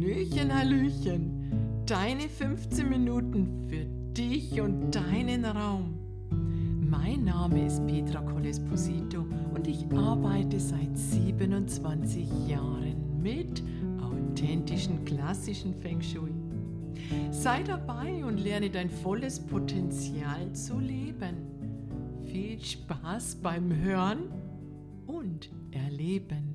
Hallöchen, Hallöchen. Deine 15 Minuten für dich und deinen Raum. Mein Name ist Petra Colesposito und ich arbeite seit 27 Jahren mit authentischen klassischen Feng Shui. Sei dabei und lerne dein volles Potenzial zu leben. Viel Spaß beim Hören und Erleben.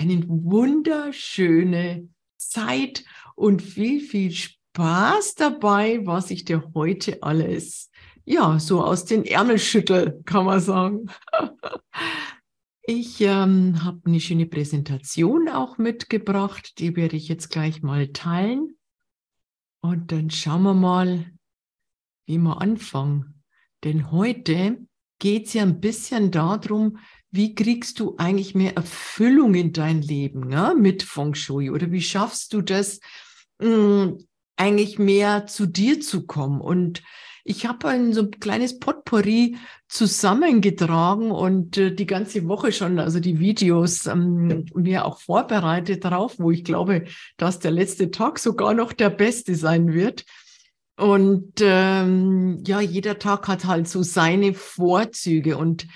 Eine wunderschöne Zeit und viel, viel Spaß dabei, was ich dir heute alles, ja, so aus den Ärmel schüttel, kann man sagen. Ich ähm, habe eine schöne Präsentation auch mitgebracht, die werde ich jetzt gleich mal teilen. Und dann schauen wir mal, wie wir anfangen. Denn heute geht es ja ein bisschen darum, wie kriegst du eigentlich mehr Erfüllung in dein Leben ne, mit Feng Shui? Oder wie schaffst du das, mh, hm, eigentlich mehr zu dir zu kommen? Und ich habe ein so ein kleines Potpourri zusammengetragen und äh, die ganze Woche schon, also die Videos ähm, mir auch vorbereitet darauf, wo ich glaube, dass der letzte Tag sogar noch der beste sein wird. Und ähm, ja, jeder Tag hat halt so seine Vorzüge und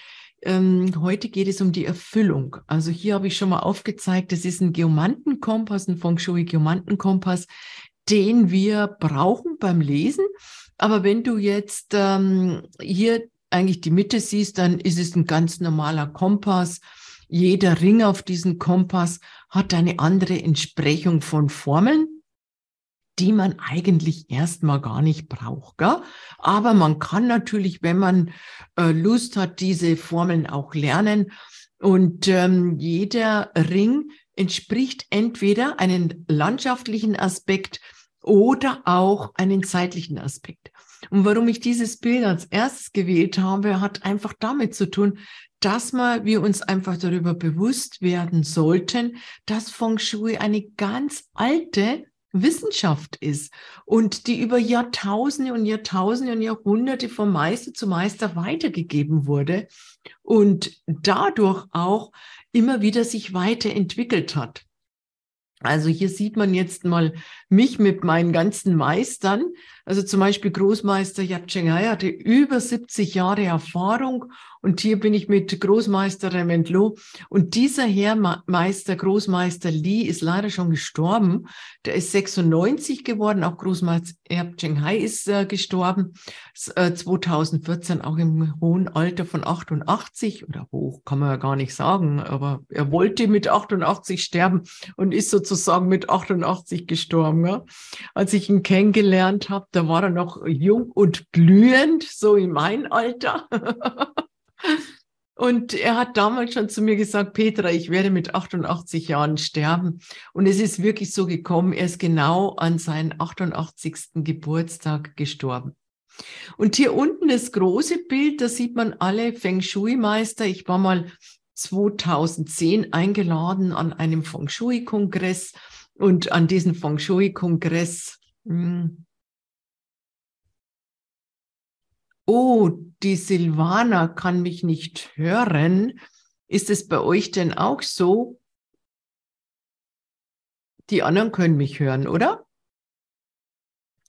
ähm, heute geht es um die Erfüllung. Also hier habe ich schon mal aufgezeigt, das ist ein Geomantenkompass, ein Feng Shui Geomantenkompass, den wir brauchen beim Lesen. Aber wenn du jetzt ähm, hier eigentlich die Mitte siehst, dann ist es ein ganz normaler Kompass. Jeder Ring auf diesem Kompass hat eine andere Entsprechung von Formeln die man eigentlich erstmal gar nicht braucht. Gell? Aber man kann natürlich, wenn man äh, Lust hat, diese Formeln auch lernen. Und ähm, jeder Ring entspricht entweder einen landschaftlichen Aspekt oder auch einen zeitlichen Aspekt. Und warum ich dieses Bild als erstes gewählt habe, hat einfach damit zu tun, dass wir, wir uns einfach darüber bewusst werden sollten, dass Feng Shui eine ganz alte Wissenschaft ist und die über Jahrtausende und Jahrtausende und Jahrhunderte vom Meister zu Meister weitergegeben wurde und dadurch auch immer wieder sich weiterentwickelt hat. Also hier sieht man jetzt mal mich mit meinen ganzen Meistern. Also zum Beispiel Großmeister Yap Cheng Hai hatte über 70 Jahre Erfahrung und hier bin ich mit Großmeister Raymond Lo. Und dieser Herr Meister, Großmeister Li, ist leider schon gestorben. Der ist 96 geworden. Auch Großmeister Erb Hai ist äh, gestorben. Äh, 2014 auch im hohen Alter von 88 oder hoch kann man ja gar nicht sagen. Aber er wollte mit 88 sterben und ist sozusagen mit 88 gestorben. Ja? Als ich ihn kennengelernt habe, da war er noch jung und blühend, so in mein Alter. Und er hat damals schon zu mir gesagt, Petra, ich werde mit 88 Jahren sterben. Und es ist wirklich so gekommen, er ist genau an seinen 88. Geburtstag gestorben. Und hier unten das große Bild, da sieht man alle Feng Shui-Meister. Ich war mal 2010 eingeladen an einem Feng Shui-Kongress und an diesem Feng Shui-Kongress hm, oh, die Silvana kann mich nicht hören. Ist es bei euch denn auch so? Die anderen können mich hören, oder?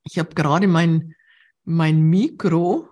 Ich habe gerade mein, mein Mikro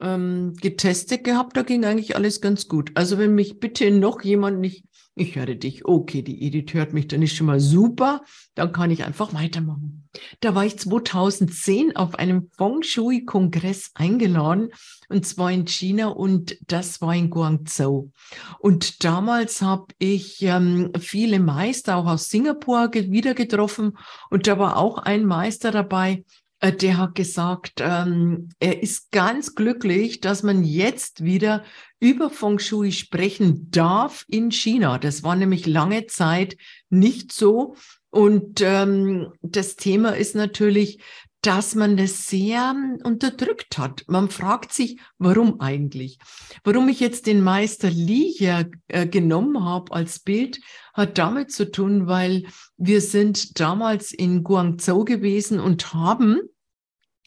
ähm, getestet gehabt, da ging eigentlich alles ganz gut. Also wenn mich bitte noch jemand nicht ich höre dich. Okay, die Edith hört mich, dann ist schon mal super. Dann kann ich einfach weitermachen. Da war ich 2010 auf einem Feng Shui-Kongress eingeladen, und zwar in China und das war in Guangzhou. Und damals habe ich ähm, viele Meister auch aus Singapur wieder getroffen und da war auch ein Meister dabei, der hat gesagt, ähm, er ist ganz glücklich, dass man jetzt wieder über Feng Shui sprechen darf in China. Das war nämlich lange Zeit nicht so. Und ähm, das Thema ist natürlich, dass man das sehr unterdrückt hat. Man fragt sich, warum eigentlich? Warum ich jetzt den Meister Li hier äh, genommen habe als Bild, hat damit zu tun, weil wir sind damals in Guangzhou gewesen und haben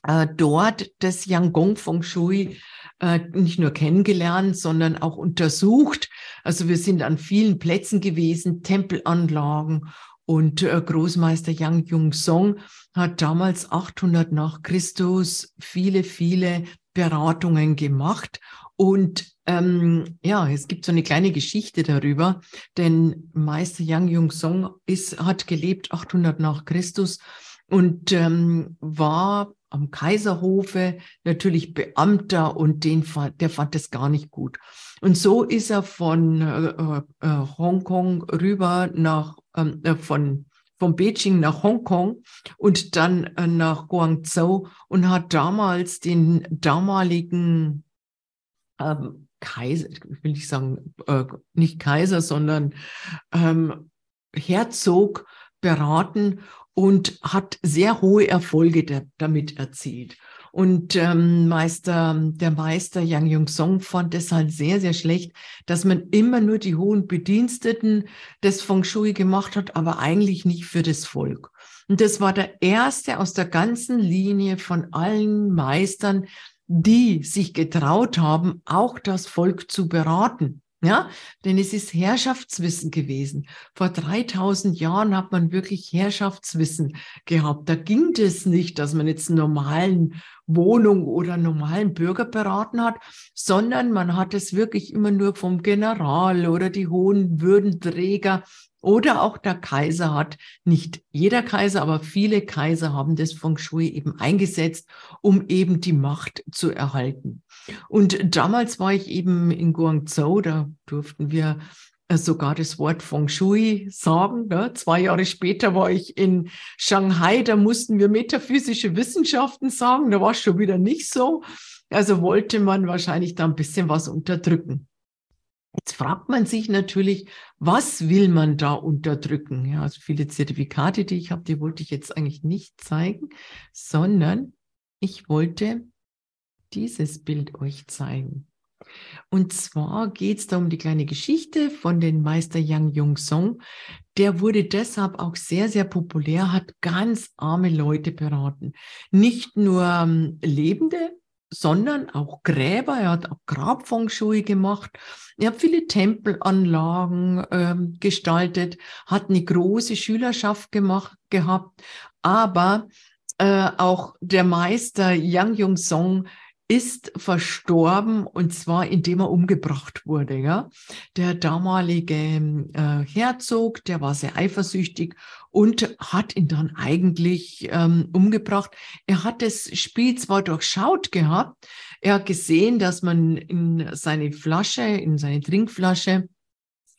äh, dort das Yangon Feng Shui äh, nicht nur kennengelernt, sondern auch untersucht. Also wir sind an vielen Plätzen gewesen, Tempelanlagen und äh, Großmeister Yang Jung Song hat damals 800 nach Christus viele, viele Beratungen gemacht. Und ähm, ja, es gibt so eine kleine Geschichte darüber, denn Meister Yang Jung Song hat gelebt 800 nach Christus und ähm, war am Kaiserhofe natürlich Beamter und den, der fand das gar nicht gut. Und so ist er von äh, äh, Hongkong rüber nach, äh, von, von Beijing nach Hongkong und dann äh, nach Guangzhou und hat damals den damaligen ähm, Kaiser, ich will nicht sagen, äh, nicht Kaiser, sondern ähm, Herzog beraten und hat sehr hohe Erfolge damit erzielt. Und ähm, Meister, der Meister Yang Jung Song fand es halt sehr, sehr schlecht, dass man immer nur die hohen Bediensteten des Feng Shui gemacht hat, aber eigentlich nicht für das Volk. Und das war der erste aus der ganzen Linie von allen Meistern, die sich getraut haben, auch das Volk zu beraten. Ja, denn es ist Herrschaftswissen gewesen. Vor 3000 Jahren hat man wirklich Herrschaftswissen gehabt. Da ging es nicht, dass man jetzt einen normalen Wohnung oder einen normalen Bürger beraten hat, sondern man hat es wirklich immer nur vom General oder die hohen Würdenträger oder auch der Kaiser hat, nicht jeder Kaiser, aber viele Kaiser haben das Feng Shui eben eingesetzt, um eben die Macht zu erhalten. Und damals war ich eben in Guangzhou, da durften wir äh, sogar das Wort Feng Shui sagen. Ne? Zwei Jahre später war ich in Shanghai, da mussten wir metaphysische Wissenschaften sagen, da war es schon wieder nicht so. Also wollte man wahrscheinlich da ein bisschen was unterdrücken. Jetzt fragt man sich natürlich, was will man da unterdrücken? Ja, also viele Zertifikate, die ich habe, die wollte ich jetzt eigentlich nicht zeigen, sondern ich wollte dieses Bild euch zeigen. Und zwar geht es da um die kleine Geschichte von den Meister Yang Jung Song. Der wurde deshalb auch sehr, sehr populär, hat ganz arme Leute beraten. Nicht nur ähm, Lebende, sondern auch Gräber. Er hat auch Grabfeng Shui gemacht. Er hat viele Tempelanlagen ähm, gestaltet, hat eine große Schülerschaft gemacht gehabt. Aber äh, auch der Meister Yang Jung Song ist verstorben und zwar indem er umgebracht wurde. Ja, der damalige äh, Herzog, der war sehr eifersüchtig und hat ihn dann eigentlich ähm, umgebracht. Er hat das Spiel zwar durchschaut gehabt, er hat gesehen, dass man in seine Flasche, in seine Trinkflasche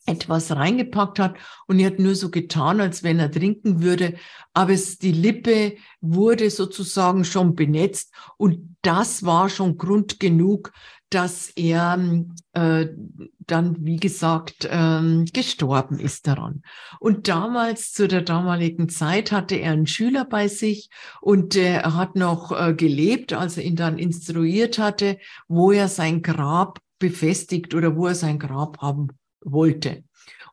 etwas reingepackt hat und er hat nur so getan, als wenn er trinken würde, aber es, die Lippe wurde sozusagen schon benetzt und das war schon Grund genug, dass er äh, dann, wie gesagt, ähm, gestorben ist daran. Und damals, zu der damaligen Zeit, hatte er einen Schüler bei sich und er hat noch äh, gelebt, als er ihn dann instruiert hatte, wo er sein Grab befestigt oder wo er sein Grab haben wollte.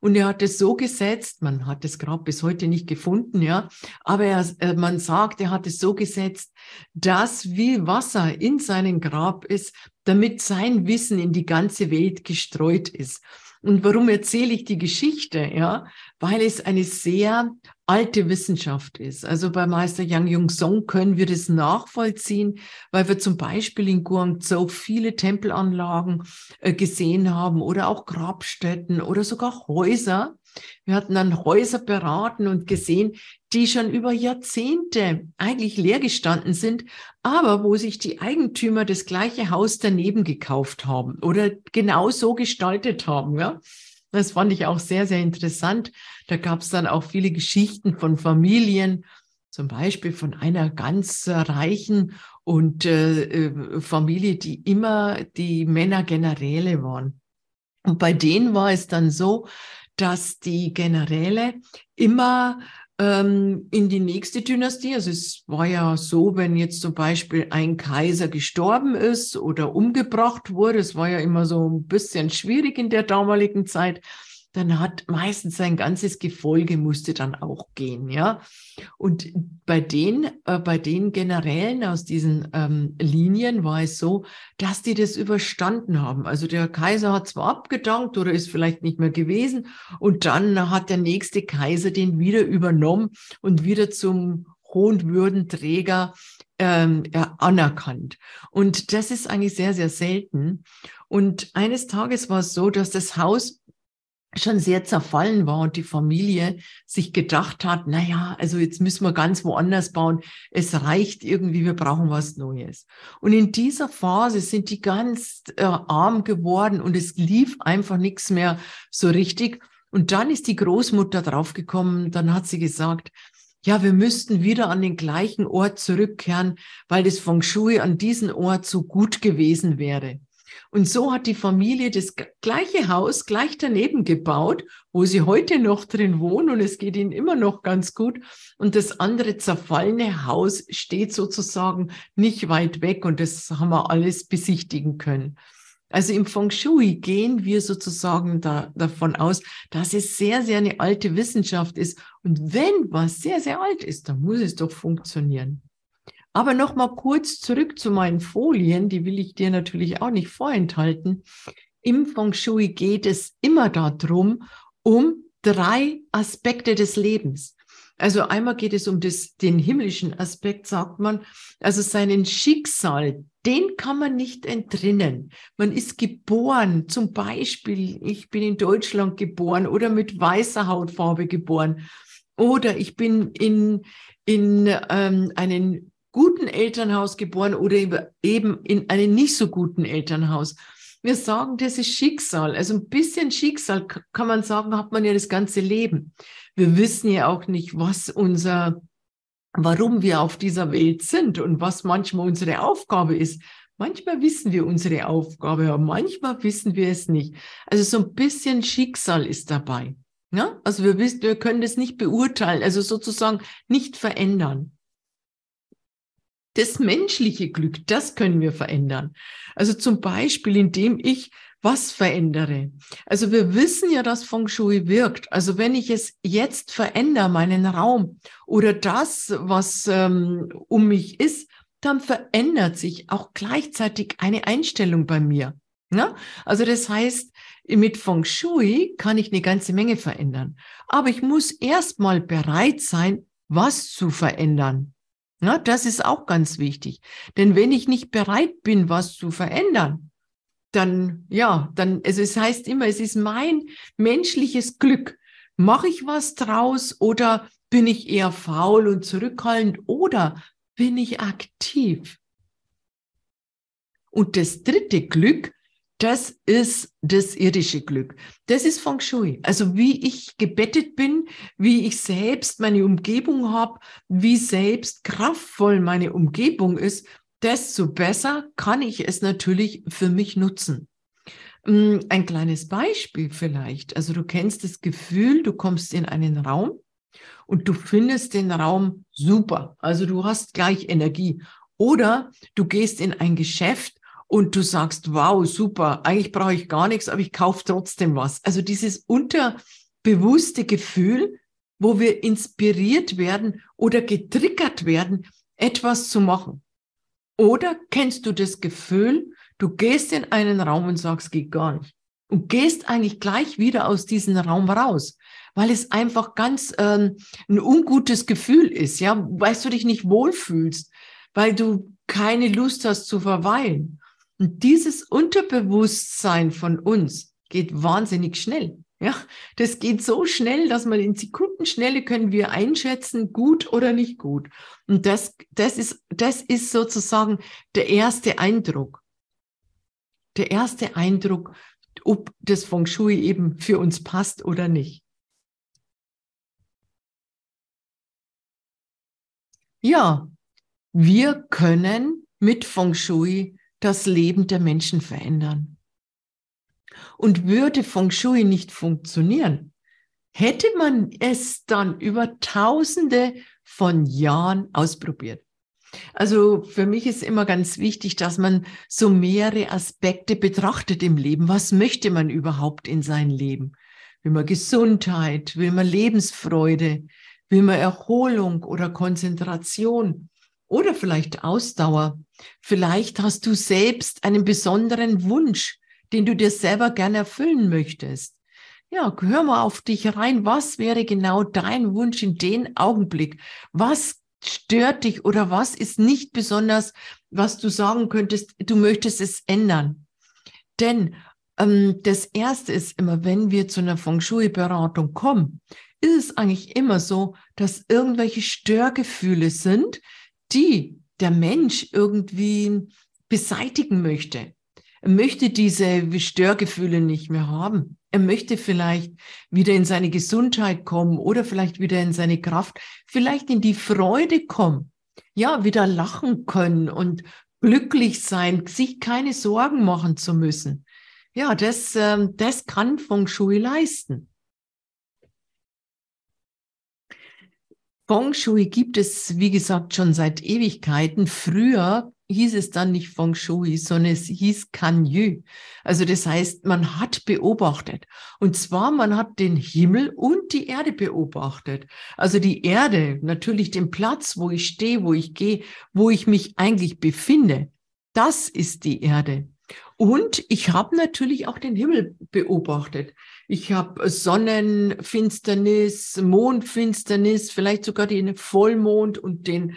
Und er hat es so gesetzt, man hat das Grab bis heute nicht gefunden, ja, aber er, äh, man sagt, er hat es so gesetzt, dass wie Wasser in seinem Grab ist, damit sein Wissen in die ganze Welt gestreut ist. Und warum erzähle ich die Geschichte? Ja, weil es eine sehr alte Wissenschaft ist. Also bei Meister Yang Jung Song können wir das nachvollziehen, weil wir zum Beispiel in Guangzhou viele Tempelanlagen äh, gesehen haben oder auch Grabstätten oder sogar Häuser. Wir hatten dann Häuser beraten und gesehen, die schon über Jahrzehnte eigentlich leer gestanden sind, aber wo sich die Eigentümer das gleiche Haus daneben gekauft haben oder genau so gestaltet haben. Ja? Das fand ich auch sehr, sehr interessant. Da gab es dann auch viele Geschichten von Familien, zum Beispiel von einer ganz reichen und äh, äh, Familie, die immer die Männer Generäle waren. Und bei denen war es dann so, dass die Generäle immer ähm, in die nächste Dynastie, also es war ja so, wenn jetzt zum Beispiel ein Kaiser gestorben ist oder umgebracht wurde, es war ja immer so ein bisschen schwierig in der damaligen Zeit, dann hat meistens sein ganzes Gefolge musste dann auch gehen, ja. Und bei den, äh, bei den Generälen aus diesen ähm, Linien war es so, dass die das überstanden haben. Also der Kaiser hat zwar abgedankt oder ist vielleicht nicht mehr gewesen und dann hat der nächste Kaiser den wieder übernommen und wieder zum hohen Würdenträger ähm, anerkannt. Und das ist eigentlich sehr, sehr selten. Und eines Tages war es so, dass das Haus schon sehr zerfallen war und die Familie sich gedacht hat, na ja, also jetzt müssen wir ganz woanders bauen. Es reicht irgendwie, wir brauchen was Neues. Und in dieser Phase sind die ganz äh, arm geworden und es lief einfach nichts mehr so richtig. Und dann ist die Großmutter draufgekommen, dann hat sie gesagt, ja, wir müssten wieder an den gleichen Ort zurückkehren, weil das Feng Shui an diesem Ort so gut gewesen wäre. Und so hat die Familie das gleiche Haus gleich daneben gebaut, wo sie heute noch drin wohnen und es geht ihnen immer noch ganz gut. Und das andere zerfallene Haus steht sozusagen nicht weit weg und das haben wir alles besichtigen können. Also im Feng Shui gehen wir sozusagen da, davon aus, dass es sehr, sehr eine alte Wissenschaft ist. Und wenn was sehr, sehr alt ist, dann muss es doch funktionieren. Aber noch mal kurz zurück zu meinen Folien, die will ich dir natürlich auch nicht vorenthalten. Im Feng Shui geht es immer darum, um drei Aspekte des Lebens. Also einmal geht es um das, den himmlischen Aspekt, sagt man, also seinen Schicksal, den kann man nicht entrinnen. Man ist geboren, zum Beispiel, ich bin in Deutschland geboren oder mit weißer Hautfarbe geboren oder ich bin in, in ähm, einen guten Elternhaus geboren oder eben in einem nicht so guten Elternhaus. Wir sagen, das ist Schicksal. Also ein bisschen Schicksal kann man sagen, hat man ja das ganze Leben. Wir wissen ja auch nicht, was unser, warum wir auf dieser Welt sind und was manchmal unsere Aufgabe ist. Manchmal wissen wir unsere Aufgabe, aber manchmal wissen wir es nicht. Also so ein bisschen Schicksal ist dabei. Ja? Also wir wissen, wir können das nicht beurteilen, also sozusagen nicht verändern. Das menschliche Glück, das können wir verändern. Also zum Beispiel, indem ich was verändere. Also wir wissen ja, dass Feng Shui wirkt. Also wenn ich es jetzt verändere, meinen Raum oder das, was ähm, um mich ist, dann verändert sich auch gleichzeitig eine Einstellung bei mir. Ja? Also das heißt, mit Feng Shui kann ich eine ganze Menge verändern. Aber ich muss erstmal bereit sein, was zu verändern. Ja, das ist auch ganz wichtig. Denn wenn ich nicht bereit bin, was zu verändern, dann, ja, dann, also es heißt immer, es ist mein menschliches Glück. Mache ich was draus oder bin ich eher faul und zurückhaltend oder bin ich aktiv? Und das dritte Glück das ist das irdische Glück. Das ist Feng Shui. Also wie ich gebettet bin, wie ich selbst meine Umgebung habe, wie selbst kraftvoll meine Umgebung ist, desto besser kann ich es natürlich für mich nutzen. Mm, ein kleines Beispiel vielleicht. Also du kennst das Gefühl, du kommst in einen Raum und du findest den Raum super. Also du hast gleich Energie. Oder du gehst in ein Geschäft und du sagst, wow, super, eigentlich brauche ich gar nichts, aber ich kaufe trotzdem was. Also dieses unterbewusste Gefühl, wo wir inspiriert werden oder getriggert werden, etwas zu machen. Oder kennst du das Gefühl, du gehst in einen Raum und sagst, geht gar nicht. Und gehst eigentlich gleich wieder aus diesem Raum raus, weil es einfach ganz ähm, ein ungutes Gefühl ist, ja, weil du dich nicht wohlfühlst, weil du keine Lust hast zu verweilen. Und dieses Unterbewusstsein von uns geht wahnsinnig schnell. Ja, das geht so schnell, dass man in Sekundenschnelle können wir einschätzen, gut oder nicht gut. Und das, das ist, das ist sozusagen der erste Eindruck. Der erste Eindruck, ob das Feng Shui eben für uns passt oder nicht. Ja, wir können mit Feng Shui das Leben der Menschen verändern. Und würde Feng Shui nicht funktionieren, hätte man es dann über Tausende von Jahren ausprobiert. Also für mich ist immer ganz wichtig, dass man so mehrere Aspekte betrachtet im Leben. Was möchte man überhaupt in sein Leben? Will man Gesundheit? Will man Lebensfreude? Will man Erholung oder Konzentration? Oder vielleicht Ausdauer? Vielleicht hast du selbst einen besonderen Wunsch, den du dir selber gerne erfüllen möchtest. Ja, hör mal auf dich rein. Was wäre genau dein Wunsch in den Augenblick? Was stört dich oder was ist nicht besonders, was du sagen könntest, du möchtest es ändern? Denn ähm, das Erste ist immer, wenn wir zu einer Feng Shui-Beratung kommen, ist es eigentlich immer so, dass irgendwelche Störgefühle sind, die der Mensch irgendwie beseitigen möchte. Er möchte diese Störgefühle nicht mehr haben. Er möchte vielleicht wieder in seine Gesundheit kommen oder vielleicht wieder in seine Kraft, vielleicht in die Freude kommen. Ja, wieder lachen können und glücklich sein, sich keine Sorgen machen zu müssen. Ja, das, ähm, das kann Feng Shui leisten. Feng Shui gibt es, wie gesagt, schon seit Ewigkeiten. Früher hieß es dann nicht Feng Shui, sondern es hieß Kanyu. Also das heißt, man hat beobachtet. Und zwar, man hat den Himmel und die Erde beobachtet. Also die Erde, natürlich den Platz, wo ich stehe, wo ich gehe, wo ich mich eigentlich befinde. Das ist die Erde. Und ich habe natürlich auch den Himmel beobachtet. Ich habe Sonnenfinsternis, Mondfinsternis, vielleicht sogar den Vollmond und den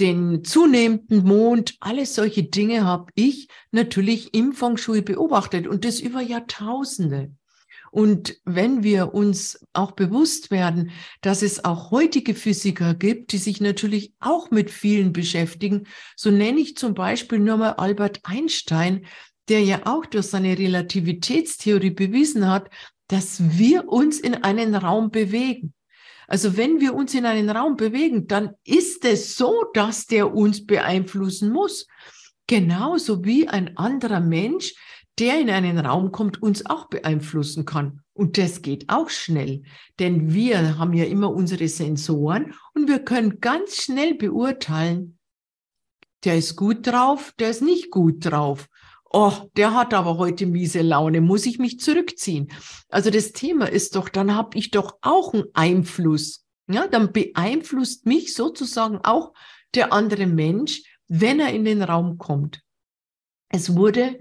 den zunehmenden Mond, alles solche Dinge habe ich natürlich im Feng Shui beobachtet und das über Jahrtausende. Und wenn wir uns auch bewusst werden, dass es auch heutige Physiker gibt, die sich natürlich auch mit vielen beschäftigen, so nenne ich zum Beispiel nur mal Albert Einstein, der ja auch durch seine Relativitätstheorie bewiesen hat, dass wir uns in einen Raum bewegen. Also wenn wir uns in einen Raum bewegen, dann ist es so, dass der uns beeinflussen muss. Genauso wie ein anderer Mensch, der in einen Raum kommt, uns auch beeinflussen kann. Und das geht auch schnell, denn wir haben ja immer unsere Sensoren und wir können ganz schnell beurteilen, der ist gut drauf, der ist nicht gut drauf oh, der hat aber heute miese Laune, muss ich mich zurückziehen. Also das Thema ist doch, dann habe ich doch auch einen Einfluss. Ja, dann beeinflusst mich sozusagen auch der andere Mensch, wenn er in den Raum kommt. Es wurde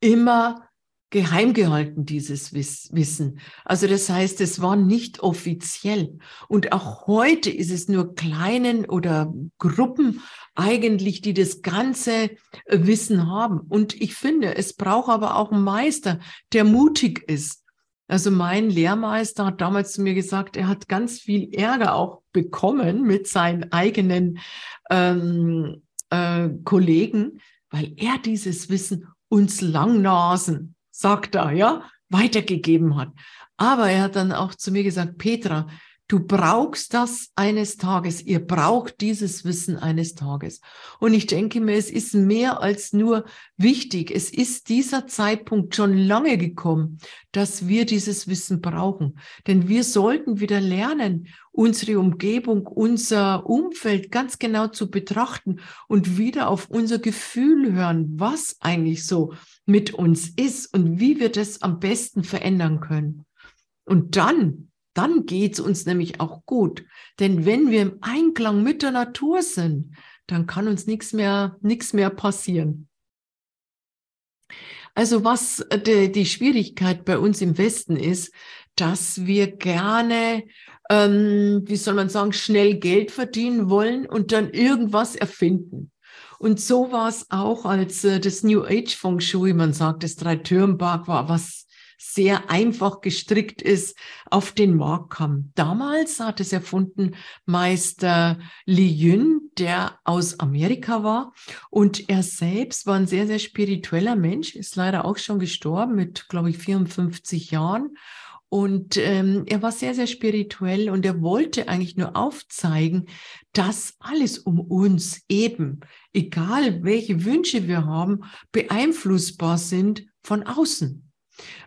immer geheim gehalten, dieses Wissen. Also das heißt, es war nicht offiziell. Und auch heute ist es nur kleinen oder Gruppen eigentlich, die das ganze äh, Wissen haben. Und ich finde, es braucht aber auch einen Meister, der mutig ist. Also mein Lehrmeister hat damals zu mir gesagt, er hat ganz viel Ärger auch bekommen mit seinen eigenen ähm, äh, Kollegen, weil er dieses Wissen uns Langnasen sagt er, ja, weitergegeben hat. Aber er hat dann auch zu mir gesagt, Petra, Du brauchst das eines Tages. Ihr braucht dieses Wissen eines Tages. Und ich denke mir, es ist mehr als nur wichtig. Es ist dieser Zeitpunkt schon lange gekommen, dass wir dieses Wissen brauchen. Denn wir sollten wieder lernen, unsere Umgebung, unser Umfeld ganz genau zu betrachten und wieder auf unser Gefühl hören, was eigentlich so mit uns ist und wie wir das am besten verändern können. Und dann dann geht's uns nämlich auch gut. Denn wenn wir im Einklang mit der Natur sind, dann kann uns nichts mehr, mehr passieren. Also was äh, die, die Schwierigkeit bei uns im Westen ist, dass wir gerne, ähm, wie soll man sagen, schnell Geld verdienen wollen und dann irgendwas erfinden. Und so war es auch, als äh, das New Age Feng Shui, man sagt, das Dreitürmpark war was sehr einfach gestrickt ist, auf den Markt kam. Damals hat es erfunden Meister Li Yun, der aus Amerika war. Und er selbst war ein sehr, sehr spiritueller Mensch, ist leider auch schon gestorben mit, glaube ich, 54 Jahren. Und ähm, er war sehr, sehr spirituell und er wollte eigentlich nur aufzeigen, dass alles um uns eben, egal welche Wünsche wir haben, beeinflussbar sind von außen.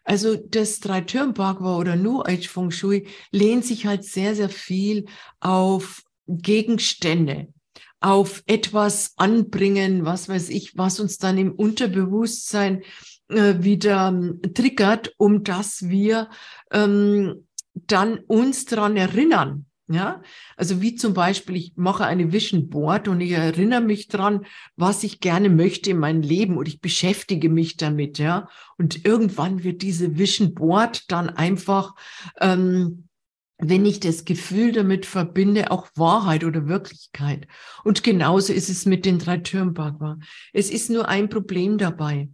Also das Drei-Türm-Park oder New Age Feng Shui lehnt sich halt sehr, sehr viel auf Gegenstände, auf etwas anbringen, was weiß ich, was uns dann im Unterbewusstsein äh, wieder ähm, triggert, um dass wir ähm, dann uns daran erinnern. Ja, also wie zum Beispiel, ich mache eine Vision Board und ich erinnere mich dran, was ich gerne möchte in meinem Leben und ich beschäftige mich damit, ja. Und irgendwann wird diese Vision Board dann einfach, ähm, wenn ich das Gefühl damit verbinde, auch Wahrheit oder Wirklichkeit. Und genauso ist es mit den drei Türmen Bhagwan. Es ist nur ein Problem dabei,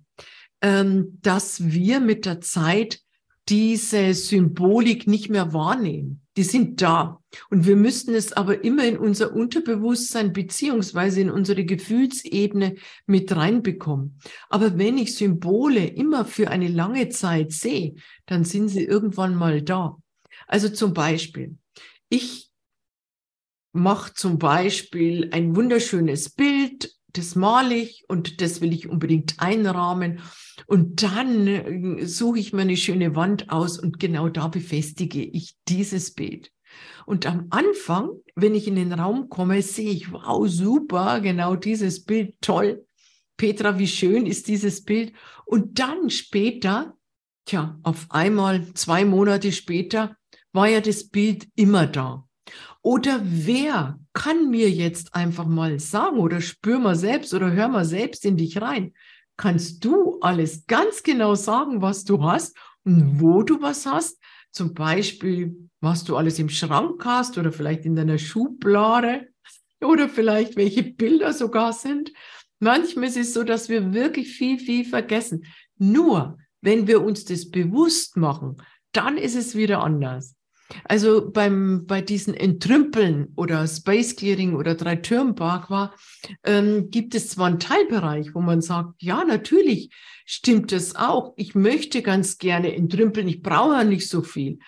ähm, dass wir mit der Zeit diese Symbolik nicht mehr wahrnehmen. Die sind da. Und wir müssten es aber immer in unser Unterbewusstsein beziehungsweise in unsere Gefühlsebene mit reinbekommen. Aber wenn ich Symbole immer für eine lange Zeit sehe, dann sind sie irgendwann mal da. Also zum Beispiel, ich mache zum Beispiel ein wunderschönes Bild, das male ich und das will ich unbedingt einrahmen. Und dann äh, suche ich mir eine schöne Wand aus und genau da befestige ich dieses Bild. Und am Anfang, wenn ich in den Raum komme, sehe ich, wow, super, genau dieses Bild, toll. Petra, wie schön ist dieses Bild. Und dann später, tja, auf einmal, zwei Monate später, war ja das Bild immer da. Oder wer kann mir jetzt einfach mal sagen oder spür mal selbst oder hör mal selbst in dich rein? Kannst du alles ganz genau sagen, was du hast und wo du was hast? Zum Beispiel, was du alles im Schrank hast oder vielleicht in deiner Schublade oder vielleicht welche Bilder sogar sind. Manchmal ist es so, dass wir wirklich viel, viel vergessen. Nur wenn wir uns das bewusst machen, dann ist es wieder anders. Also beim, bei diesen Entrümpeln oder Space Clearing oder Drei-Türm-Park war, ähm, gibt es zwar einen Teilbereich, wo man sagt, ja, natürlich stimmt das auch. Ich möchte ganz gerne entrümpeln. Ich brauche ja nicht so viel.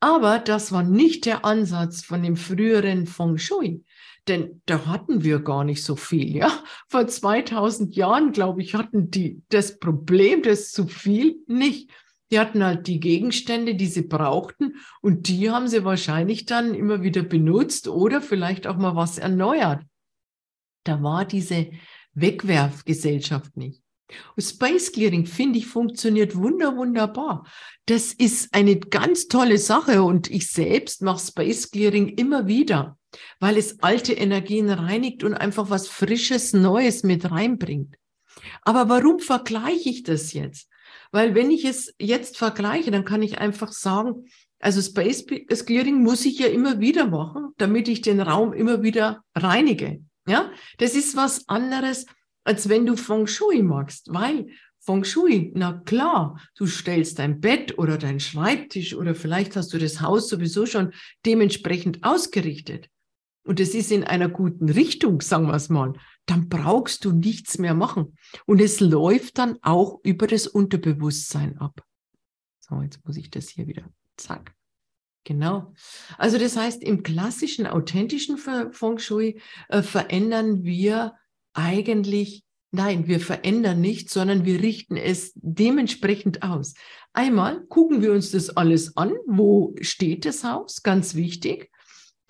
Aber das war nicht der Ansatz von dem früheren Feng Shui. Denn da hatten wir gar nicht so viel, ja. Vor 2000 Jahren, glaube ich, hatten die das Problem des zu viel nicht. Die hatten halt die Gegenstände, die sie brauchten und die haben sie wahrscheinlich dann immer wieder benutzt oder vielleicht auch mal was erneuert. Da war diese Wegwerfgesellschaft nicht. Und Space Clearing, finde ich, funktioniert wunder, wunderbar. Das ist eine ganz tolle Sache und ich selbst mache Space Clearing immer wieder, weil es alte Energien reinigt und einfach was Frisches, Neues mit reinbringt. Aber warum vergleiche ich das jetzt? Weil wenn ich es jetzt vergleiche, dann kann ich einfach sagen, also Space Clearing muss ich ja immer wieder machen, damit ich den Raum immer wieder reinige. Ja, das ist was anderes, als wenn du Feng Shui magst, weil Feng Shui, na klar, du stellst dein Bett oder dein Schreibtisch oder vielleicht hast du das Haus sowieso schon dementsprechend ausgerichtet. Und es ist in einer guten Richtung, sagen wir es mal dann brauchst du nichts mehr machen. Und es läuft dann auch über das Unterbewusstsein ab. So, jetzt muss ich das hier wieder. Zack. Genau. Also das heißt, im klassischen, authentischen Feng Shui äh, verändern wir eigentlich, nein, wir verändern nicht, sondern wir richten es dementsprechend aus. Einmal gucken wir uns das alles an. Wo steht das Haus? Ganz wichtig.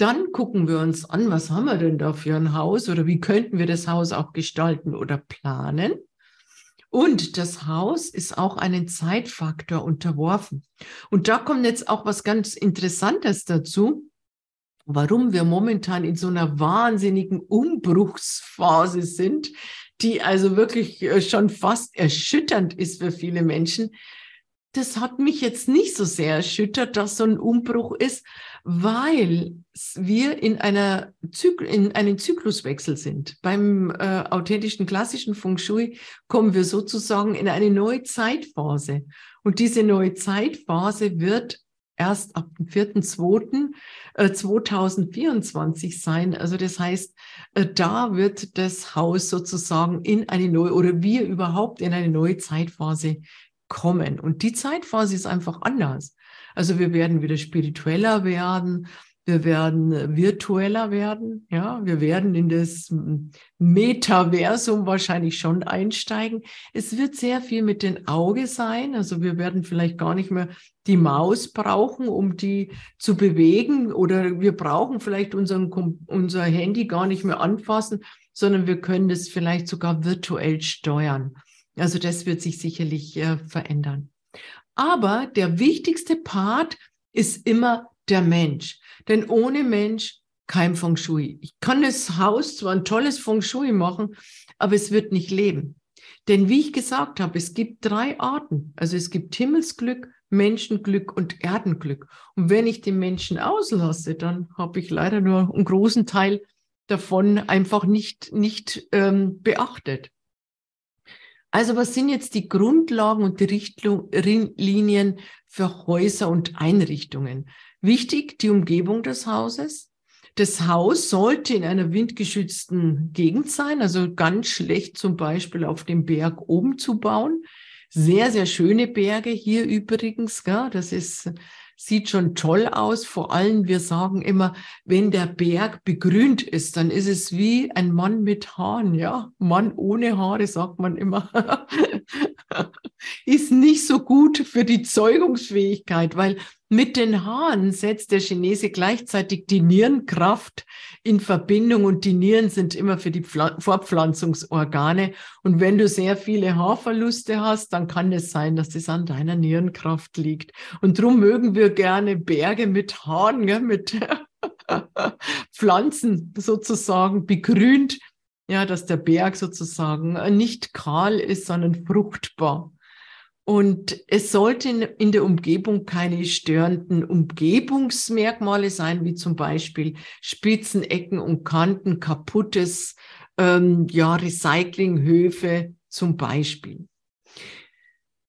Dann gucken wir uns an, was haben wir denn da für ein Haus oder wie könnten wir das Haus auch gestalten oder planen. Und das Haus ist auch einen Zeitfaktor unterworfen. Und da kommt jetzt auch was ganz Interessantes dazu, warum wir momentan in so einer wahnsinnigen Umbruchsphase sind, die also wirklich äh, schon fast erschütternd ist für viele Menschen. Das hat mich jetzt nicht so sehr erschüttert, dass so ein Umbruch ist, weil wir in, einer Zyk in einem Zykluswechsel sind. Beim äh, authentischen klassischen Feng Shui kommen wir sozusagen in eine neue Zeitphase. Und diese neue Zeitphase wird erst ab dem 4.2.2024 äh, sein. Also das heißt, äh, da wird das Haus sozusagen in eine neue oder wir überhaupt in eine neue Zeitphase kommen. Und die Zeitphase ist einfach anders. Also wir werden wieder spiritueller werden, wir werden virtueller werden, ja, wir werden in das Metaversum wahrscheinlich schon einsteigen. Es wird sehr viel mit dem Auge sein, also wir werden vielleicht gar nicht mehr die Maus brauchen, um die zu bewegen oder wir brauchen vielleicht unseren, unser Handy gar nicht mehr anfassen, sondern wir können das vielleicht sogar virtuell steuern. Also das wird sich sicherlich äh, verändern. Aber der wichtigste Part ist immer der Mensch. Denn ohne Mensch kein Feng Shui. Ich kann das Haus zwar ein tolles Feng Shui machen, aber es wird nicht leben. Denn wie ich gesagt habe, es gibt drei Arten. Also es gibt Himmelsglück, Menschenglück und Erdenglück. Und wenn ich den Menschen auslasse, dann habe ich leider nur einen großen Teil davon einfach nicht, nicht ähm, beachtet. Also was sind jetzt die Grundlagen und die Richtlinien für Häuser und Einrichtungen? Wichtig, die Umgebung des Hauses. Das Haus sollte in einer windgeschützten Gegend sein, also ganz schlecht zum Beispiel auf dem Berg oben zu bauen. Sehr, sehr schöne Berge hier übrigens. Gell? Das ist sieht schon toll aus. Vor allem, wir sagen immer, wenn der Berg begrünt ist, dann ist es wie ein Mann mit Haaren. Ja, Mann ohne Haare, sagt man immer. ist nicht so gut für die Zeugungsfähigkeit, weil mit den Haaren setzt der Chinese gleichzeitig die Nierenkraft in Verbindung und die Nieren sind immer für die Fortpflanzungsorgane. Und wenn du sehr viele Haarverluste hast, dann kann es sein, dass das an deiner Nierenkraft liegt. Und darum mögen wir gerne Berge mit Haaren, ja, mit Pflanzen sozusagen begrünt, ja, dass der Berg sozusagen nicht kahl ist, sondern fruchtbar. Und es sollten in der Umgebung keine störenden Umgebungsmerkmale sein, wie zum Beispiel Spitzen, Ecken und Kanten, kaputtes, ähm, ja, Recyclinghöfe zum Beispiel.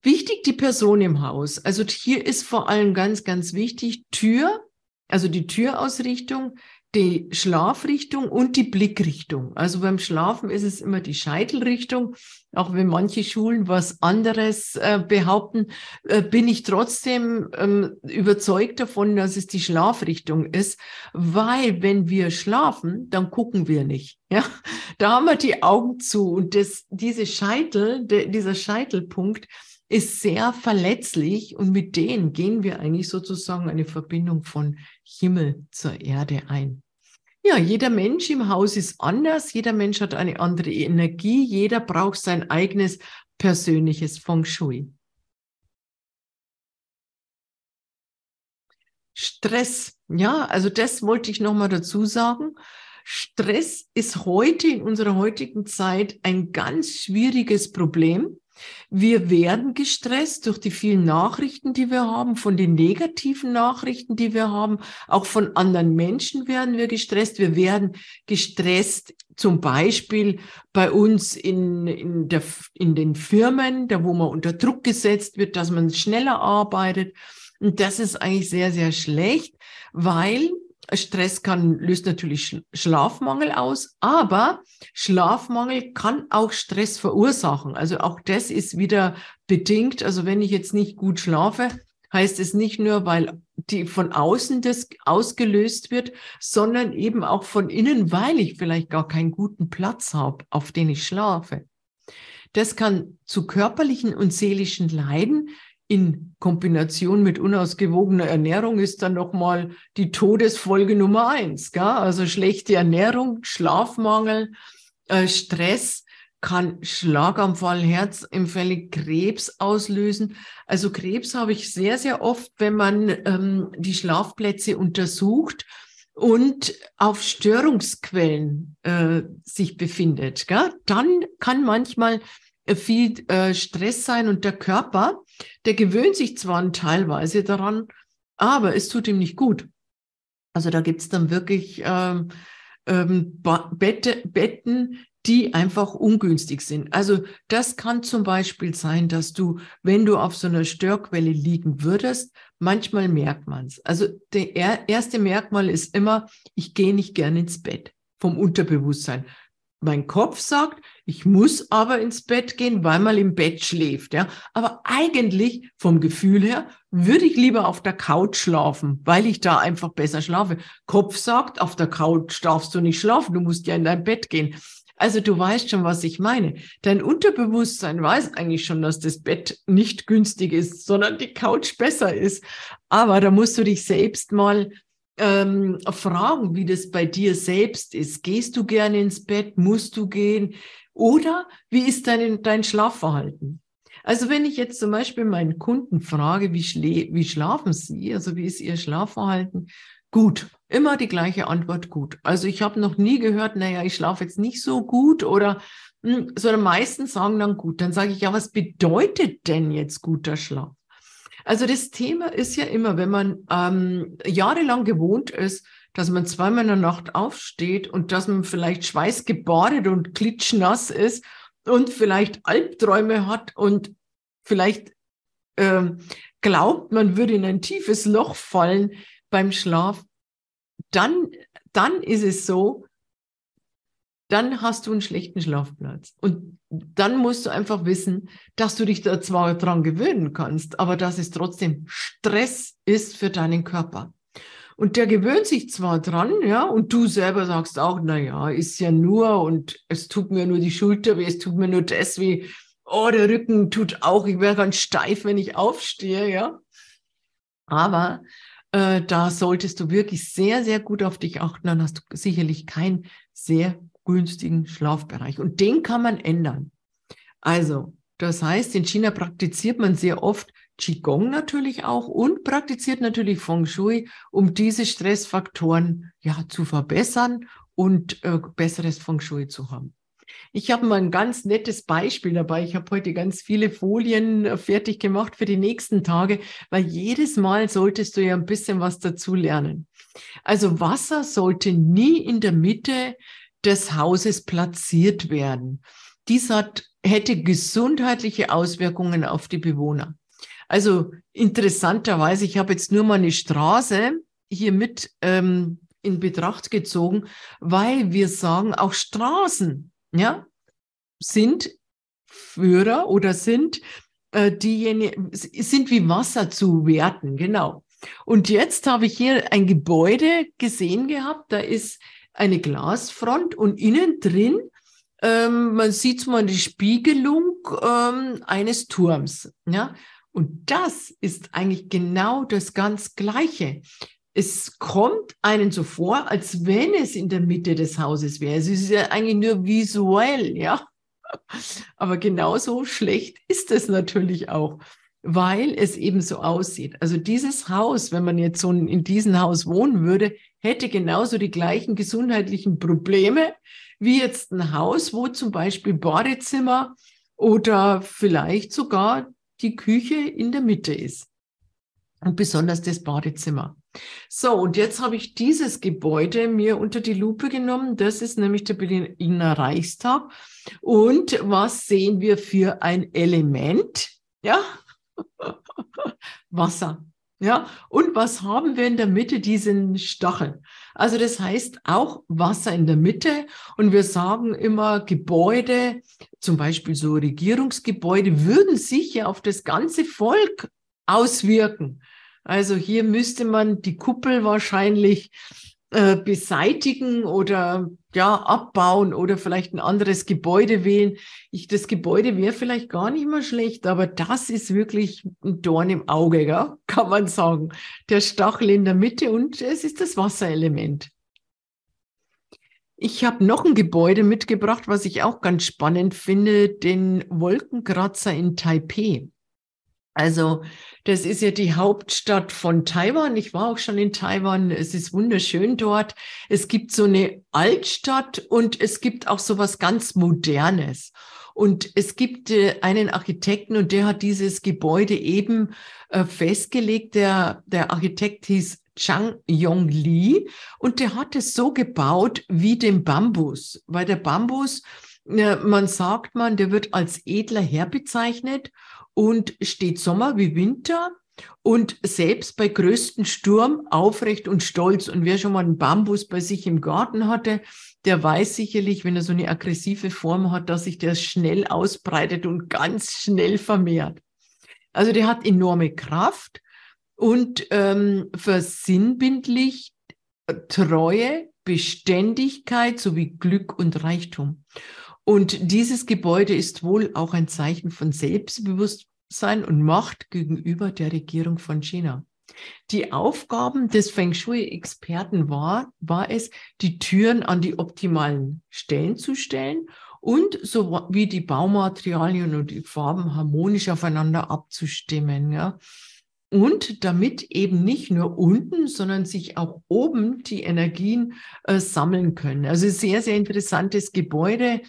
Wichtig die Person im Haus. Also hier ist vor allem ganz, ganz wichtig Tür, also die Türausrichtung, die Schlafrichtung und die Blickrichtung. Also beim Schlafen ist es immer die Scheitelrichtung. Auch wenn manche Schulen was anderes äh, behaupten, äh, bin ich trotzdem ähm, überzeugt davon, dass es die Schlafrichtung ist, weil wenn wir schlafen, dann gucken wir nicht. Ja, da haben wir die Augen zu und das, diese Scheitel, de, dieser Scheitelpunkt ist sehr verletzlich und mit denen gehen wir eigentlich sozusagen eine Verbindung von Himmel zur Erde ein. Ja, jeder Mensch im Haus ist anders, jeder Mensch hat eine andere Energie, jeder braucht sein eigenes persönliches Feng Shui. Stress, ja, also das wollte ich nochmal dazu sagen. Stress ist heute in unserer heutigen Zeit ein ganz schwieriges Problem. Wir werden gestresst durch die vielen Nachrichten, die wir haben, von den negativen Nachrichten, die wir haben. Auch von anderen Menschen werden wir gestresst. Wir werden gestresst zum Beispiel bei uns in, in, der, in den Firmen, da wo man unter Druck gesetzt wird, dass man schneller arbeitet. Und das ist eigentlich sehr, sehr schlecht, weil Stress kann, löst natürlich Schlafmangel aus, aber Schlafmangel kann auch Stress verursachen. Also auch das ist wieder bedingt. Also wenn ich jetzt nicht gut schlafe, heißt es nicht nur, weil die von außen das ausgelöst wird, sondern eben auch von innen, weil ich vielleicht gar keinen guten Platz habe, auf den ich schlafe. Das kann zu körperlichen und seelischen Leiden in Kombination mit unausgewogener Ernährung ist dann nochmal die Todesfolge Nummer eins. Gell? Also schlechte Ernährung, Schlafmangel, äh, Stress kann Schlaganfall, Herzinfälle, Krebs auslösen. Also Krebs habe ich sehr, sehr oft, wenn man ähm, die Schlafplätze untersucht und auf Störungsquellen äh, sich befindet. Gell? Dann kann manchmal äh, viel äh, Stress sein und der Körper, der gewöhnt sich zwar teilweise daran, aber es tut ihm nicht gut. Also da gibt's dann wirklich ähm, ähm, Bette, Betten, die einfach ungünstig sind. Also das kann zum Beispiel sein, dass du, wenn du auf so einer Störquelle liegen würdest, manchmal merkt man's. Also der erste Merkmal ist immer, ich gehe nicht gern ins Bett vom Unterbewusstsein mein Kopf sagt, ich muss aber ins Bett gehen, weil man im Bett schläft, ja. Aber eigentlich vom Gefühl her würde ich lieber auf der Couch schlafen, weil ich da einfach besser schlafe. Kopf sagt, auf der Couch darfst du nicht schlafen, du musst ja in dein Bett gehen. Also du weißt schon, was ich meine. Dein Unterbewusstsein weiß eigentlich schon, dass das Bett nicht günstig ist, sondern die Couch besser ist. Aber da musst du dich selbst mal ähm, fragen, wie das bei dir selbst ist. Gehst du gerne ins Bett? Musst du gehen? Oder wie ist dein, dein Schlafverhalten? Also wenn ich jetzt zum Beispiel meinen Kunden frage, wie, schlä wie schlafen sie, also wie ist ihr Schlafverhalten? Gut, immer die gleiche Antwort gut. Also ich habe noch nie gehört, naja, ich schlafe jetzt nicht so gut oder, hm, sondern meistens sagen dann gut. Dann sage ich, ja, was bedeutet denn jetzt guter Schlaf? Also das Thema ist ja immer, wenn man ähm, jahrelang gewohnt ist, dass man zweimal in der Nacht aufsteht und dass man vielleicht schweißgebadet und klitschnass ist und vielleicht Albträume hat und vielleicht ähm, glaubt, man würde in ein tiefes Loch fallen beim Schlaf, dann, dann ist es so, dann hast du einen schlechten Schlafplatz. Und dann musst du einfach wissen, dass du dich da zwar dran gewöhnen kannst, aber dass es trotzdem Stress ist für deinen Körper. Und der gewöhnt sich zwar dran, ja, und du selber sagst auch, na ja, ist ja nur und es tut mir nur die Schulter weh, es tut mir nur das weh. Oh, der Rücken tut auch, ich wäre ganz steif, wenn ich aufstehe, ja. Aber äh, da solltest du wirklich sehr, sehr gut auf dich achten, dann hast du sicherlich keinen sehr günstigen Schlafbereich. Und den kann man ändern. Also, das heißt, in China praktiziert man sehr oft Qigong natürlich auch und praktiziert natürlich Feng Shui, um diese Stressfaktoren ja zu verbessern und äh, besseres Feng Shui zu haben. Ich habe mal ein ganz nettes Beispiel dabei. Ich habe heute ganz viele Folien äh, fertig gemacht für die nächsten Tage, weil jedes Mal solltest du ja ein bisschen was dazu lernen. Also Wasser sollte nie in der Mitte des Hauses platziert werden. Dies hat, hätte gesundheitliche Auswirkungen auf die Bewohner. Also interessanterweise, ich habe jetzt nur mal eine Straße hier mit ähm, in Betracht gezogen, weil wir sagen, auch Straßen, ja, sind Führer oder sind äh, diejenigen, sind wie Wasser zu werten, genau. Und jetzt habe ich hier ein Gebäude gesehen gehabt, da ist eine Glasfront und innen drin, ähm, man sieht mal die Spiegelung ähm, eines Turms. Ja? Und das ist eigentlich genau das ganz Gleiche. Es kommt einen so vor, als wenn es in der Mitte des Hauses wäre. Es ist ja eigentlich nur visuell, ja. Aber genauso schlecht ist es natürlich auch, weil es eben so aussieht. Also dieses Haus, wenn man jetzt so in diesem Haus wohnen würde, hätte genauso die gleichen gesundheitlichen Probleme wie jetzt ein Haus, wo zum Beispiel Badezimmer oder vielleicht sogar die Küche in der Mitte ist. Und besonders das Badezimmer. So, und jetzt habe ich dieses Gebäude mir unter die Lupe genommen. Das ist nämlich der Berliner Reichstag. Und was sehen wir für ein Element? Ja, Wasser. Ja, und was haben wir in der Mitte? Diesen Stachel. Also das heißt auch Wasser in der Mitte. Und wir sagen immer, Gebäude, zum Beispiel so Regierungsgebäude, würden sich ja auf das ganze Volk auswirken. Also hier müsste man die Kuppel wahrscheinlich äh, beseitigen oder ja abbauen oder vielleicht ein anderes Gebäude wählen. Ich, das Gebäude wäre vielleicht gar nicht mal schlecht, aber das ist wirklich ein Dorn im Auge, ja? kann man sagen. Der Stachel in der Mitte und es ist das Wasserelement. Ich habe noch ein Gebäude mitgebracht, was ich auch ganz spannend finde, den Wolkenkratzer in Taipei. Also das ist ja die Hauptstadt von Taiwan. Ich war auch schon in Taiwan. Es ist wunderschön dort. Es gibt so eine Altstadt und es gibt auch so was ganz Modernes. Und es gibt äh, einen Architekten und der hat dieses Gebäude eben äh, festgelegt. Der, der Architekt hieß Chang Yong Li und der hat es so gebaut wie den Bambus, weil der Bambus, äh, man sagt man, der wird als edler Herr bezeichnet und steht Sommer wie Winter und selbst bei größten Sturm aufrecht und stolz. Und wer schon mal einen Bambus bei sich im Garten hatte, der weiß sicherlich, wenn er so eine aggressive Form hat, dass sich der schnell ausbreitet und ganz schnell vermehrt. Also der hat enorme Kraft und ähm, versinnbildlich Treue, Beständigkeit sowie Glück und Reichtum. Und dieses Gebäude ist wohl auch ein Zeichen von Selbstbewusstsein und Macht gegenüber der Regierung von China. Die Aufgaben des Feng Shui-Experten war, war es, die Türen an die optimalen Stellen zu stellen und so wie die Baumaterialien und die Farben harmonisch aufeinander abzustimmen. Ja. Und damit eben nicht nur unten, sondern sich auch oben die Energien äh, sammeln können. Also sehr, sehr interessantes Gebäude.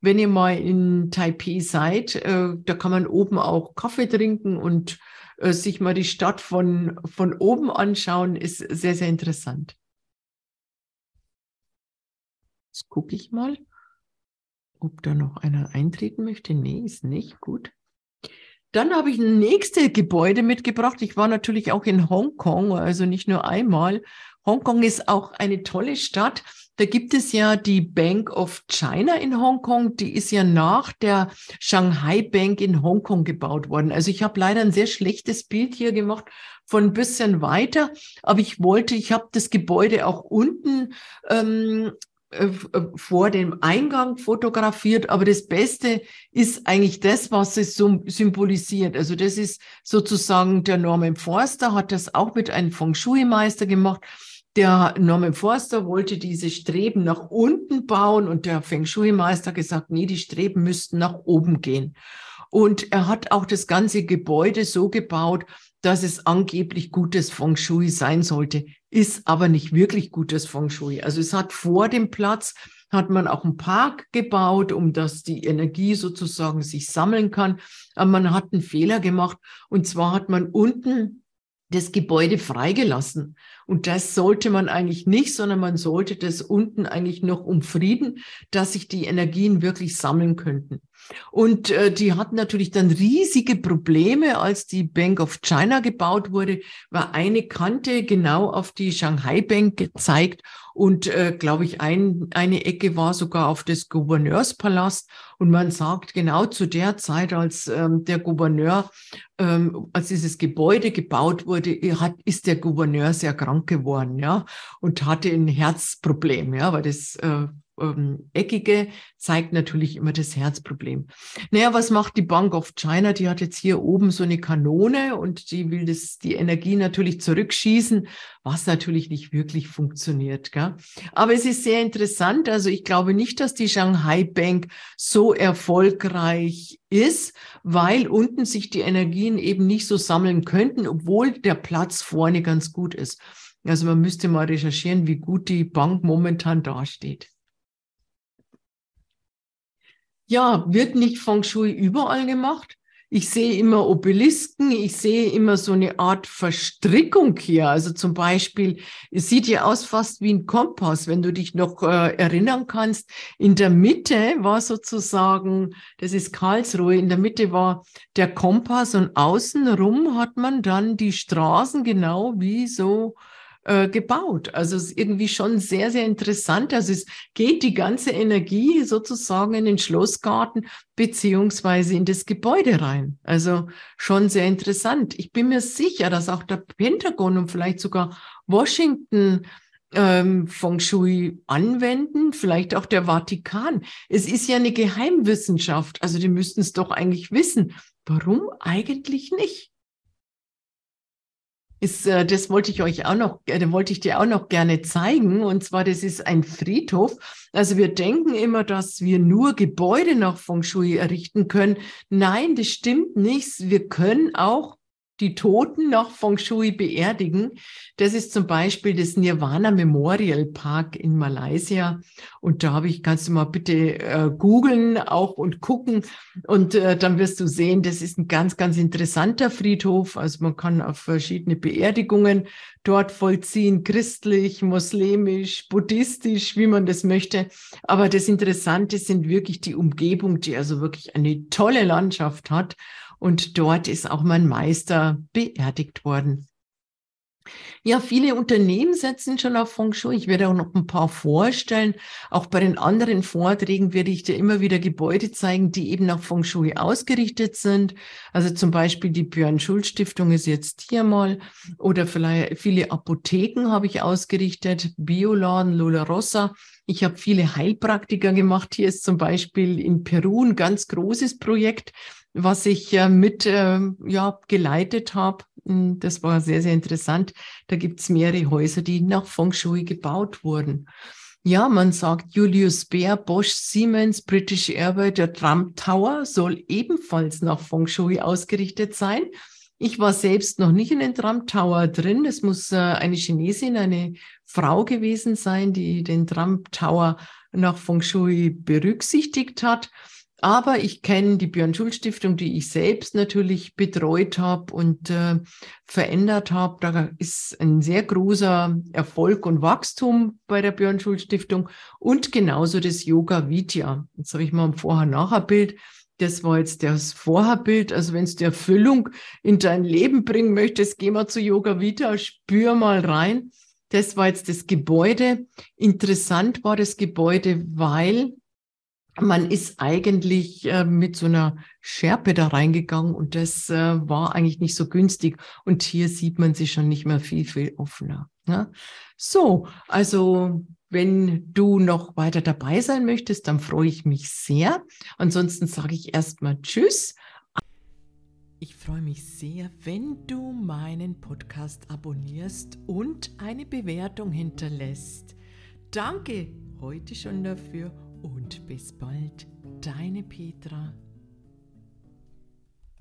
Wenn ihr mal in Taipei seid, äh, da kann man oben auch Kaffee trinken und äh, sich mal die Stadt von, von oben anschauen, ist sehr, sehr interessant. Jetzt gucke ich mal, ob da noch einer eintreten möchte. Nee, ist nicht gut. Dann habe ich ein nächstes Gebäude mitgebracht. Ich war natürlich auch in Hongkong, also nicht nur einmal. Hongkong ist auch eine tolle Stadt. Da gibt es ja die Bank of China in Hongkong. Die ist ja nach der Shanghai Bank in Hongkong gebaut worden. Also ich habe leider ein sehr schlechtes Bild hier gemacht von ein bisschen weiter, aber ich wollte, ich habe das Gebäude auch unten ähm, äh, äh, vor dem Eingang fotografiert, aber das Beste ist eigentlich das, was es symbolisiert. Also das ist sozusagen der Norman Forster, hat das auch mit einem Feng Shui-Meister gemacht. Der Norman Forster wollte diese Streben nach unten bauen und der Feng Shui-Meister gesagt, nee, die Streben müssten nach oben gehen. Und er hat auch das ganze Gebäude so gebaut, dass es angeblich gutes Feng Shui sein sollte, ist aber nicht wirklich gutes Feng Shui. Also es hat vor dem Platz hat man auch einen Park gebaut, um dass die Energie sozusagen sich sammeln kann. Aber man hat einen Fehler gemacht und zwar hat man unten das Gebäude freigelassen. Und das sollte man eigentlich nicht, sondern man sollte das unten eigentlich noch umfrieden, dass sich die Energien wirklich sammeln könnten. Und äh, die hatten natürlich dann riesige Probleme, als die Bank of China gebaut wurde, war eine Kante genau auf die Shanghai Bank gezeigt und, äh, glaube ich, ein, eine Ecke war sogar auf das Gouverneurspalast. Und man sagt, genau zu der Zeit, als ähm, der Gouverneur, ähm, als dieses Gebäude gebaut wurde, hat, ist der Gouverneur sehr krank geworden, ja, und hatte ein Herzproblem, ja, weil das äh, ähm, Eckige zeigt natürlich immer das Herzproblem. Naja, was macht die Bank of China? Die hat jetzt hier oben so eine Kanone und die will das, die Energie natürlich zurückschießen, was natürlich nicht wirklich funktioniert. Gell? Aber es ist sehr interessant. Also ich glaube nicht, dass die Shanghai Bank so erfolgreich ist, weil unten sich die Energien eben nicht so sammeln könnten, obwohl der Platz vorne ganz gut ist. Also man müsste mal recherchieren, wie gut die Bank momentan dasteht. Ja, wird nicht Feng Shui überall gemacht? Ich sehe immer Obelisken, ich sehe immer so eine Art Verstrickung hier. Also zum Beispiel, es sieht ja aus fast wie ein Kompass, wenn du dich noch äh, erinnern kannst. In der Mitte war sozusagen, das ist Karlsruhe, in der Mitte war der Kompass und außenrum hat man dann die Straßen genau wie so äh, gebaut. Also es ist irgendwie schon sehr, sehr interessant. Also es geht die ganze Energie sozusagen in den Schlossgarten beziehungsweise in das Gebäude rein. Also schon sehr interessant. Ich bin mir sicher, dass auch der Pentagon und vielleicht sogar Washington ähm, Feng Shui anwenden, vielleicht auch der Vatikan. Es ist ja eine Geheimwissenschaft, also die müssten es doch eigentlich wissen. Warum eigentlich nicht? Ist, äh, das wollte ich euch auch noch, äh, wollte ich dir auch noch gerne zeigen. Und zwar, das ist ein Friedhof. Also wir denken immer, dass wir nur Gebäude nach Feng Shui errichten können. Nein, das stimmt nicht. Wir können auch die Toten nach Feng Shui beerdigen. Das ist zum Beispiel das Nirvana Memorial Park in Malaysia. Und da habe ich, kannst du mal bitte äh, googeln auch und gucken. Und äh, dann wirst du sehen, das ist ein ganz, ganz interessanter Friedhof. Also man kann auf verschiedene Beerdigungen dort vollziehen, christlich, muslimisch, buddhistisch, wie man das möchte. Aber das Interessante sind wirklich die Umgebung, die also wirklich eine tolle Landschaft hat. Und dort ist auch mein Meister beerdigt worden. Ja, viele Unternehmen setzen schon auf Feng Shui. Ich werde auch noch ein paar vorstellen. Auch bei den anderen Vorträgen werde ich dir immer wieder Gebäude zeigen, die eben nach Feng Shui ausgerichtet sind. Also zum Beispiel die Björn Schulz Stiftung ist jetzt hier mal oder vielleicht viele Apotheken habe ich ausgerichtet, Bioladen, Lola Rossa. Ich habe viele Heilpraktiker gemacht. Hier ist zum Beispiel in Peru ein ganz großes Projekt was ich äh, mit äh, ja, geleitet habe. Hm, das war sehr, sehr interessant. Da gibt es mehrere Häuser, die nach Feng Shui gebaut wurden. Ja, man sagt, Julius Baer, Bosch, Siemens, British Airways, der Trump Tower soll ebenfalls nach Feng Shui ausgerichtet sein. Ich war selbst noch nicht in den Trump Tower drin. Es muss äh, eine Chinesin, eine Frau gewesen sein, die den Trump Tower nach Feng Shui berücksichtigt hat. Aber ich kenne die Björn Schulz Stiftung, die ich selbst natürlich betreut habe und äh, verändert habe. Da ist ein sehr großer Erfolg und Wachstum bei der Björn Schulz Stiftung und genauso das Yoga Vidya. Jetzt habe ich mal ein Vorher-Nachher-Bild. Das war jetzt das Vorherbild. Also wenn die Erfüllung in dein Leben bringen möchtest, geh mal zu Yoga Vidya, spür mal rein. Das war jetzt das Gebäude. Interessant war das Gebäude, weil man ist eigentlich äh, mit so einer Schärpe da reingegangen und das äh, war eigentlich nicht so günstig. Und hier sieht man sich schon nicht mehr viel, viel offener. Ne? So, also wenn du noch weiter dabei sein möchtest, dann freue ich mich sehr. Ansonsten sage ich erstmal Tschüss. Ich freue mich sehr, wenn du meinen Podcast abonnierst und eine Bewertung hinterlässt. Danke heute schon dafür und bis bald, deine Petra.